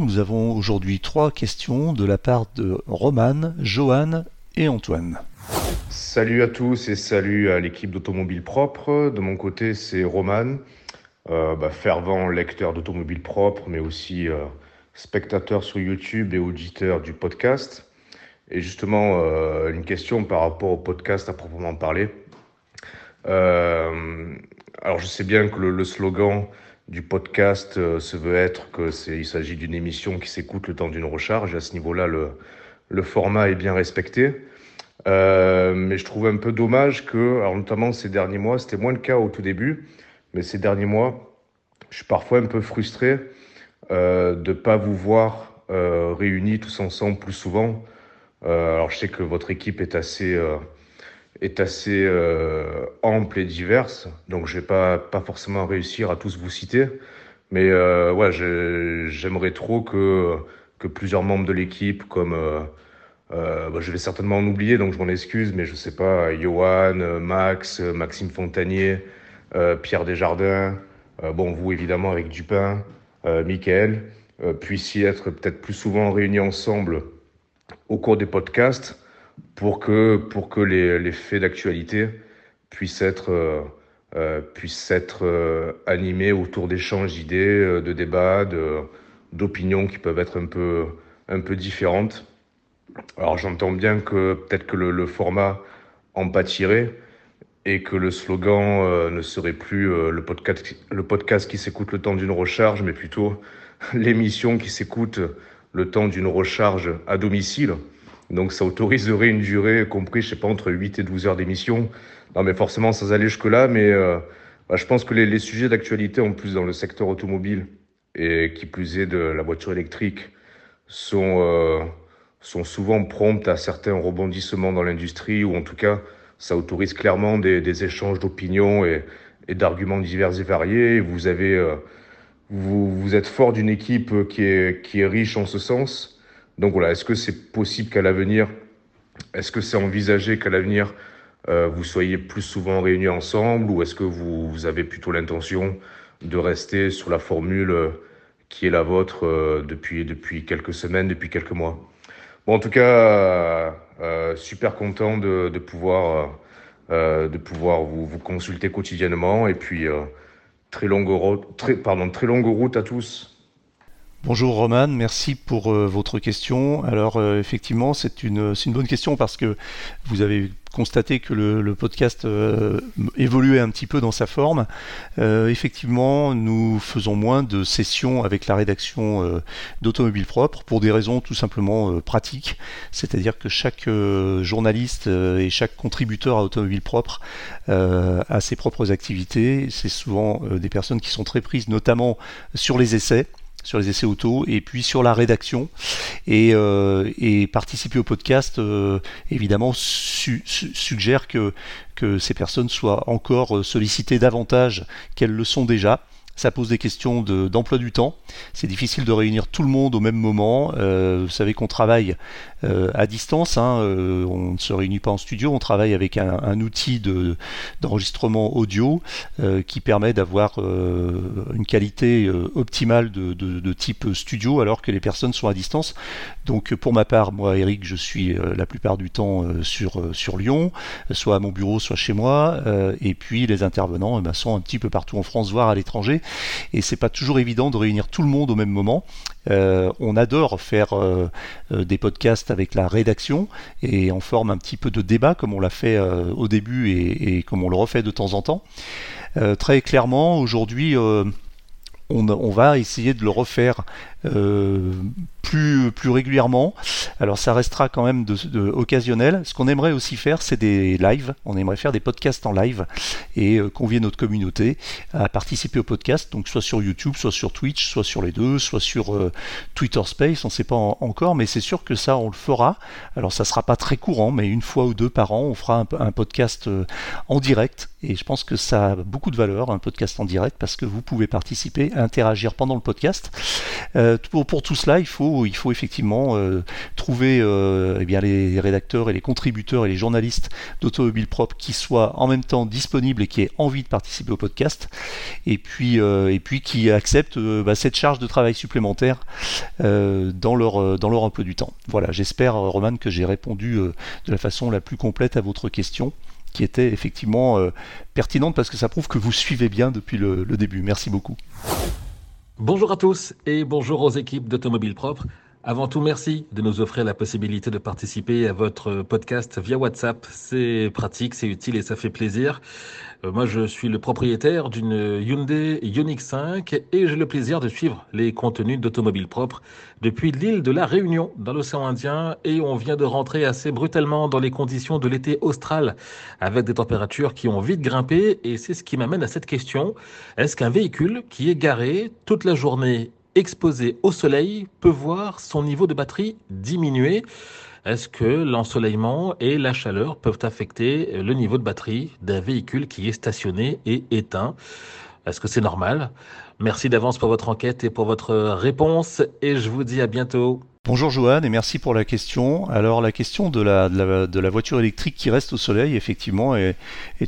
Nous avons aujourd'hui trois questions de la part de Roman, Johan et Antoine. Salut à tous et salut à l'équipe d'Automobile Propre. De mon côté, c'est Roman, euh, bah, fervent lecteur d'Automobile Propre, mais aussi euh, spectateur sur YouTube et auditeur du podcast. Et justement, euh, une question par rapport au podcast à proprement parler. alors, je sais bien que le, slogan du podcast se veut être que c'est, il s'agit d'une émission qui s'écoute le temps d'une recharge. à ce niveau-là, le, le format est bien respecté. Euh, mais je trouve un peu dommage que, alors notamment ces derniers mois, c'était moins le cas au tout début, mais ces derniers mois, je suis parfois un peu frustré euh, de ne pas vous voir euh, réunis tous ensemble plus souvent. Euh, alors je sais que votre équipe est assez, euh, est assez euh, ample et diverse, donc je vais pas, pas forcément réussir à tous vous citer, mais ouais, j'aimerais trop que, que plusieurs membres de l'équipe, comme euh, bah, je vais certainement en oublier, donc je m'en excuse, mais je sais pas, Johan, Max, Maxime Fontanier, euh, Pierre Desjardins, euh, bon, vous évidemment avec Dupin, euh, Michael, euh, puissiez être peut-être plus souvent réunis ensemble au cours des podcasts pour que, pour que les, les faits d'actualité puissent être, puissent être animés autour d'échanges d'idées, de débats, d'opinions qui peuvent être un peu, un peu différentes. Alors j'entends bien que peut-être que le, le, format en pâtirait et que le slogan euh, ne serait plus euh, le, podcast, le podcast qui s'écoute le temps d'une recharge, mais plutôt l'émission qui s'écoute le temps d'une recharge à domicile. Donc ça autoriserait une durée comprise, je sais pas, entre 8 et 12 heures d'émission. Non mais forcément sans aller jusque-là, mais euh, bah, je pense que les, les sujets d'actualité en plus dans le secteur automobile et qui plus est de la voiture électrique sont... Euh, sont souvent promptes à certains rebondissements dans l'industrie, ou en tout cas, ça autorise clairement des, des échanges d'opinions et, et d'arguments divers et variés. Vous avez, euh, vous, vous êtes fort d'une équipe qui est, qui est riche en ce sens. Donc voilà, est-ce que c'est possible qu'à l'avenir, est-ce que c'est envisagé qu'à l'avenir, euh, vous soyez plus souvent réunis ensemble, ou est-ce que vous, avez plutôt l'intention de rester sur la formule qui est la vôtre euh, depuis, depuis quelques semaines, depuis quelques mois? Bon, en tout cas, euh, euh, super content de, pouvoir, euh, de pouvoir vous, consulter quotidiennement. Et puis, euh, très, longue très longue route à tous. Bonjour Roman, merci pour euh, votre question. Alors euh, effectivement, c'est une, bonne question parce que vous avez constaté que le, podcast euh, évoluait un petit peu dans sa forme. Effectivement, nous faisons moins de sessions avec la rédaction d'Automobile Propre pour des raisons tout simplement pratiques. C'est-à-dire que chaque journaliste et chaque contributeur à Automobile Propre a ses propres activités. C'est souvent des personnes qui sont très prises, notamment sur les essais sur les essais auto et puis sur la rédaction et, euh, participer au podcast euh, évidemment su su suggère que, que ces personnes soient encore sollicitées davantage qu'elles le sont déjà ça pose des questions d'emploi de, du temps. C'est difficile de réunir tout le monde au même moment. Euh, vous savez qu'on travaille euh, à distance, hein, euh, on ne se réunit pas en studio, on travaille avec un, outil d'enregistrement audio euh, qui permet d'avoir une qualité optimale de, type studio alors que les personnes sont à distance. Donc pour ma part, moi Eric, je suis la plupart du temps sur, sur Lyon, soit à mon bureau, soit chez moi, et puis les intervenants eh ben, sont un petit peu partout en France, voire à l'étranger et c'est pas toujours évident de réunir tout le monde au même moment. Euh, on adore faire euh, euh, des podcasts avec la rédaction et en forme un petit peu de débat comme on l'a fait au début et, comme on le refait de temps en temps. Très clairement, aujourd'hui, on, on, va essayer de le refaire euh, plus, plus régulièrement. Alors ça restera quand même de, de occasionnel. Ce qu'on aimerait aussi faire, c'est des lives. On aimerait faire des podcasts en live et euh, convier notre communauté à participer au podcast, donc soit sur YouTube, soit sur Twitch, soit sur les deux, soit sur euh, Twitter Space. On ne sait pas en, encore, mais c'est sûr que ça, on le fera. Alors ça sera pas très courant, mais une fois ou deux par an, on fera un, podcast en direct Et je pense que ça a beaucoup de valeur, un podcast en direct, parce que vous pouvez participer, interagir pendant le podcast. Euh, pour, tout cela, il faut, effectivement euh, trouver euh, eh les rédacteurs et les contributeurs et les journalistes d'Automobile Propre qui soient en même temps disponibles et qui aient envie de participer au podcast, et puis, qui acceptent bah, cette charge de travail supplémentaire dans, leur, emploi du temps. Voilà, j'espère, Roman, que j'ai répondu de la façon la plus complète à votre question qui était effectivement pertinente parce que ça prouve que vous suivez bien depuis le début. Merci beaucoup. Bonjour à tous et bonjour aux équipes d'Automobile Propre. Avant tout, merci de nous offrir la possibilité de participer à votre podcast via WhatsApp. C'est pratique, c'est utile et ça fait plaisir. Euh, moi, je suis le propriétaire d'une Hyundai Ioniq 5 et j'ai le plaisir de suivre les contenus d'Automobile Propre depuis l'île de la Réunion dans l'océan Indien et on vient de rentrer assez brutalement dans les conditions de l'été austral avec des températures qui ont vite grimpé et c'est ce qui m'amène à cette question. Est-ce qu'un véhicule qui est garé toute la journée exposé au soleil peut voir son niveau de batterie diminuer. Est-ce que l'ensoleillement et la chaleur peuvent affecter le niveau de batterie d'un véhicule qui est stationné et éteint? Est-ce que c'est normal? Merci d'avance pour votre enquête et pour votre réponse et je vous dis à bientôt. Bonjour Joanne et merci pour la question. Alors la question de la, voiture électrique qui reste au soleil, effectivement, est,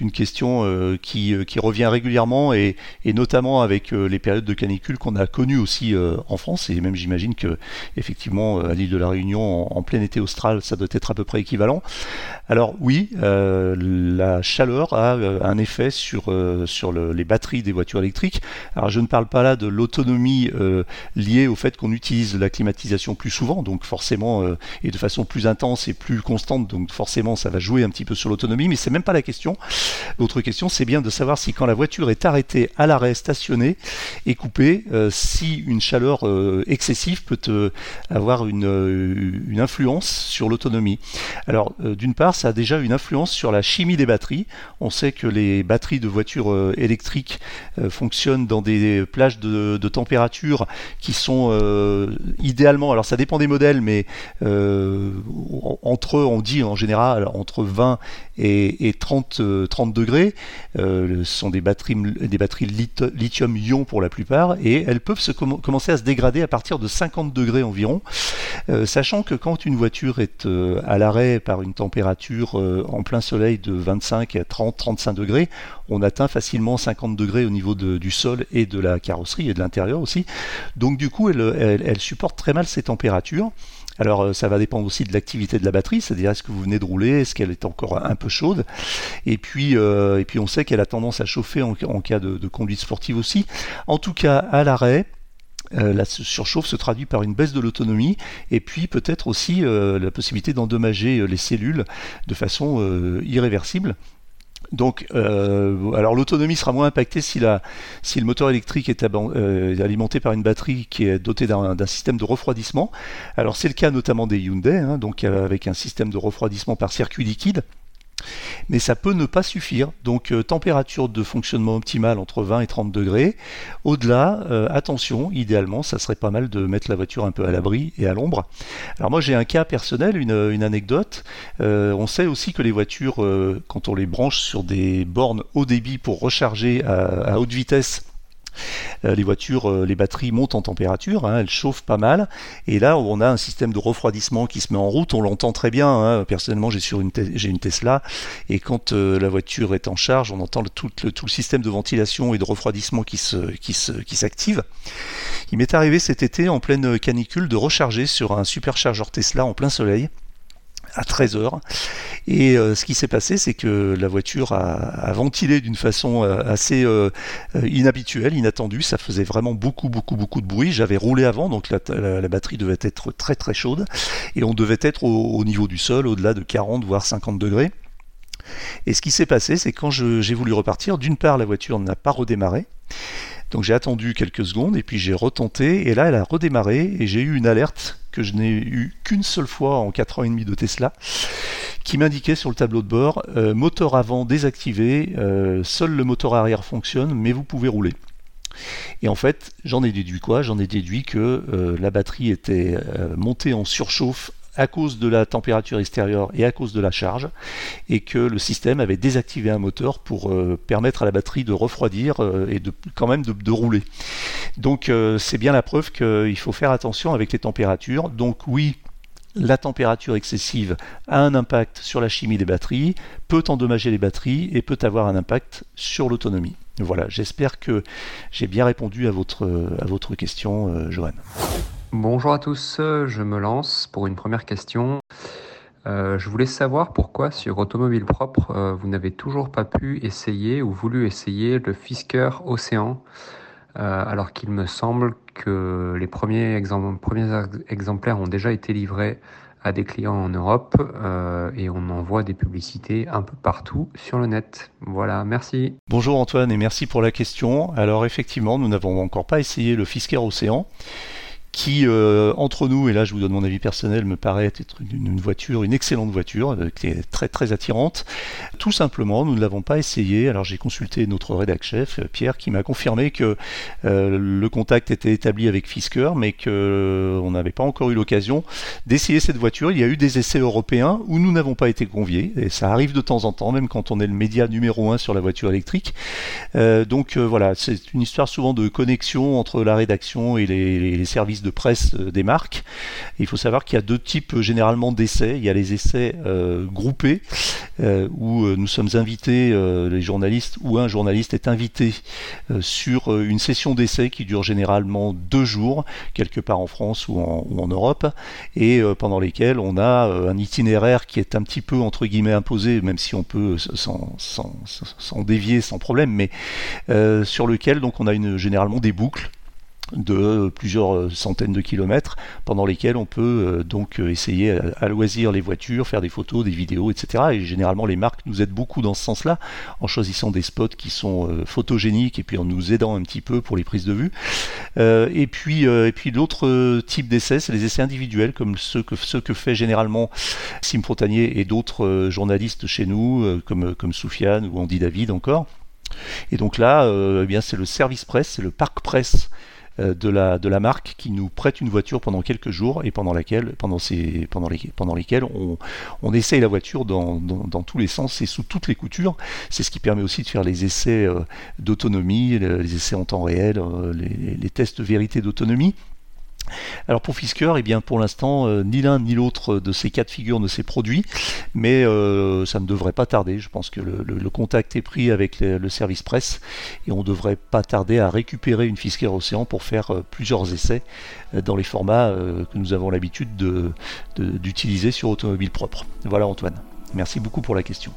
une question euh, qui, euh, qui, revient régulièrement et, notamment avec euh, les périodes de canicule qu'on a connues aussi en France et même j'imagine que effectivement à l'île de la Réunion en, plein été austral ça doit être à peu près équivalent. Alors oui, la chaleur a un effet sur, sur le, les batteries des voitures électriques. Alors je ne parle pas là de l'autonomie liée au fait qu'on utilise la climatisation plus souvent, donc forcément, euh, et de façon plus intense et plus constante, donc forcément ça va jouer un petit peu sur l'autonomie, mais c'est même pas la question. L'autre question, c'est bien de savoir si quand la voiture est arrêtée à l'arrêt, stationnée et coupée, euh, si une chaleur euh, excessive peut avoir une, influence sur l'autonomie. Alors, d'une part, ça a déjà une influence sur la chimie des batteries. On sait que les batteries de voitures électriques fonctionnent dans des plages de, de température qui sont idéalement, alors ça dépend dépend des modèles, mais euh, entre, on dit en général, entre 20 et, 30, 30 euh, degrés. Euh, ce sont des batteries, des batteries lithium-ion pour la plupart, et elles peuvent se commencer à se dégrader à partir de 50 degrés environ, sachant que quand une voiture est à l'arrêt par une température en plein soleil de 25 à 30, 35 degrés, on atteint facilement 50 degrés au niveau du sol et de la carrosserie et de l'intérieur aussi. Donc du coup, elle, elle supporte très mal ces températures alors euh, ça va dépendre aussi de l'activité de la batterie, c'est-à-dire est-ce que vous venez de rouler, est-ce qu'elle est encore un peu chaude, et puis, euh, on sait qu'elle a tendance à chauffer en, cas de, conduite sportive aussi. En tout cas, à l'arrêt, euh, la surchauffe se traduit par une baisse de l'autonomie et puis peut-être aussi la possibilité d'endommager les cellules de façon irréversible. Donc, euh, alors l'autonomie sera moins impactée si, la, si le moteur électrique est euh, alimenté par une batterie qui est dotée d'un système de refroidissement. Alors c'est le cas notamment des Hyundai, hein, donc avec un système de refroidissement par circuit liquide mais ça peut ne pas suffire. Donc euh, température de fonctionnement optimale entre 20 et 30 degrés. Au-delà, euh, attention, idéalement, ça serait pas mal de mettre la voiture un peu à l'abri et à l'ombre. Alors moi j'ai un cas personnel, une, anecdote. Euh, on sait aussi que les voitures, quand on les branche sur des bornes haut débit pour recharger à haute vitesse, les voitures, euh, les batteries montent en température, hein, elles chauffent pas mal. Et là, on a un système de refroidissement qui se met en route. On l'entend très bien. Hein. Personnellement, j'ai une, une Tesla et quand euh, la voiture est en charge, on entend tout, le, système de ventilation et de refroidissement qui se, qui se, qui s'active. Il m'est arrivé cet été en pleine canicule de recharger sur un superchargeur Tesla en plein soleil à 13h. Et euh, ce qui s'est passé, c'est que la voiture a, ventilé d'une façon euh, assez euh, inhabituelle, inattendue. Ça faisait vraiment beaucoup, beaucoup, beaucoup de bruit. J'avais roulé avant, donc la, batterie devait être très, très chaude. Et on devait être au, niveau du sol, au-delà de 40, voire 50 degrés. Et ce qui s'est passé, c'est quand j'ai voulu repartir, d'une part, la voiture n'a pas redémarré. Donc j'ai attendu quelques secondes et puis j'ai retenté et là elle a redémarré et j'ai eu une alerte que je n'ai eu qu'une seule fois en 4 ans et demi de Tesla qui m'indiquait sur le tableau de bord euh, moteur avant désactivé, euh, seul le moteur arrière fonctionne mais vous pouvez rouler. Et en fait, j'en ai déduit quoi? J'en ai déduit que euh, la batterie était montée en surchauffe à cause de la température extérieure et à cause de la charge, et que le système avait désactivé un moteur pour euh, permettre à la batterie de refroidir euh, et de quand même de, rouler. Donc euh, c'est bien la preuve qu'il faut faire attention avec les températures. Donc oui, la température excessive a un impact sur la chimie des batteries, peut endommager les batteries et peut avoir un impact sur l'autonomie. Voilà, j'espère que j'ai bien répondu à votre, à votre question, Johan. Bonjour à tous, je me lance pour une première question. Euh, je voulais savoir pourquoi sur Automobile Propre, euh, vous n'avez toujours pas pu essayer ou voulu essayer le Fisker Océan, euh, alors qu'il me semble que les premiers, exemplaires ont déjà été livrés à des clients en Europe et on envoie des publicités un peu partout sur le net. Voilà, merci. Bonjour Antoine et merci pour la question. Alors effectivement, nous n'avons encore pas essayé le Fisker Océan qui, euh, entre nous, et là je vous donne mon avis personnel, me paraît être une, voiture, une excellente voiture, euh, qui est très très attirante. Tout simplement, nous ne l'avons pas essayé. Alors j'ai consulté notre rédac chef, euh, Pierre, qui m'a confirmé que le contact était établi avec Fisker, mais qu'on n'avait pas encore eu l'occasion d'essayer cette voiture. Il y a eu des essais européens où nous n'avons pas été conviés, et ça arrive de temps en temps, même quand on est le média numéro un sur la voiture électrique. donc voilà, c'est une histoire souvent de connexion entre la rédaction et les, les services de presse euh, des marques. il faut savoir qu'il y a deux types euh, généralement d'essais. Il y a les essais euh, groupés où nous sommes invités, les journalistes ou un journaliste est invité sur une session d'essai qui dure généralement deux jours, quelque part en France ou en, Europe, et pendant lesquels on a un itinéraire qui est un petit peu entre guillemets imposé, même si on peut s'en dévier sans problème, mais sur lequel donc on a une, généralement des boucles de plusieurs centaines de kilomètres pendant lesquels on peut euh, donc euh, essayer à, loisir les voitures, faire des photos, des vidéos, etc. Et généralement les marques nous aident beaucoup dans ce sens-là en choisissant des spots qui sont euh, photogéniques et puis en nous aidant un petit peu pour les prises de vue. et puis, l'autre type d'essais, c'est les essais individuels comme ceux que, fait généralement Sim Fontanier et d'autres journalistes chez nous comme, comme Soufiane ou Andy David encore. Et donc là, eh c'est le service presse, c'est le parc presse euh, de la, de la marque qui nous prête une voiture pendant quelques jours et pendant, laquelle, pendant, lesquels on, on essaye la voiture dans, dans, tous les sens et sous toutes les coutures. C'est ce qui permet aussi de faire les essais euh, d'autonomie, les essais en temps réel, euh, les, les tests de vérité d'autonomie. Alors pour Fisker, eh bien pour l'instant, euh, ni l'un ni l'autre de ces quatre figures ne s'est produit, mais euh, ça ne devrait pas tarder. Je pense que le, contact est pris avec le, service presse et on ne devrait pas tarder à récupérer une Fisker Océan pour faire euh, plusieurs essais dans les formats que nous avons l'habitude d'utiliser sur automobile propre. Voilà Antoine. Merci beaucoup pour la question.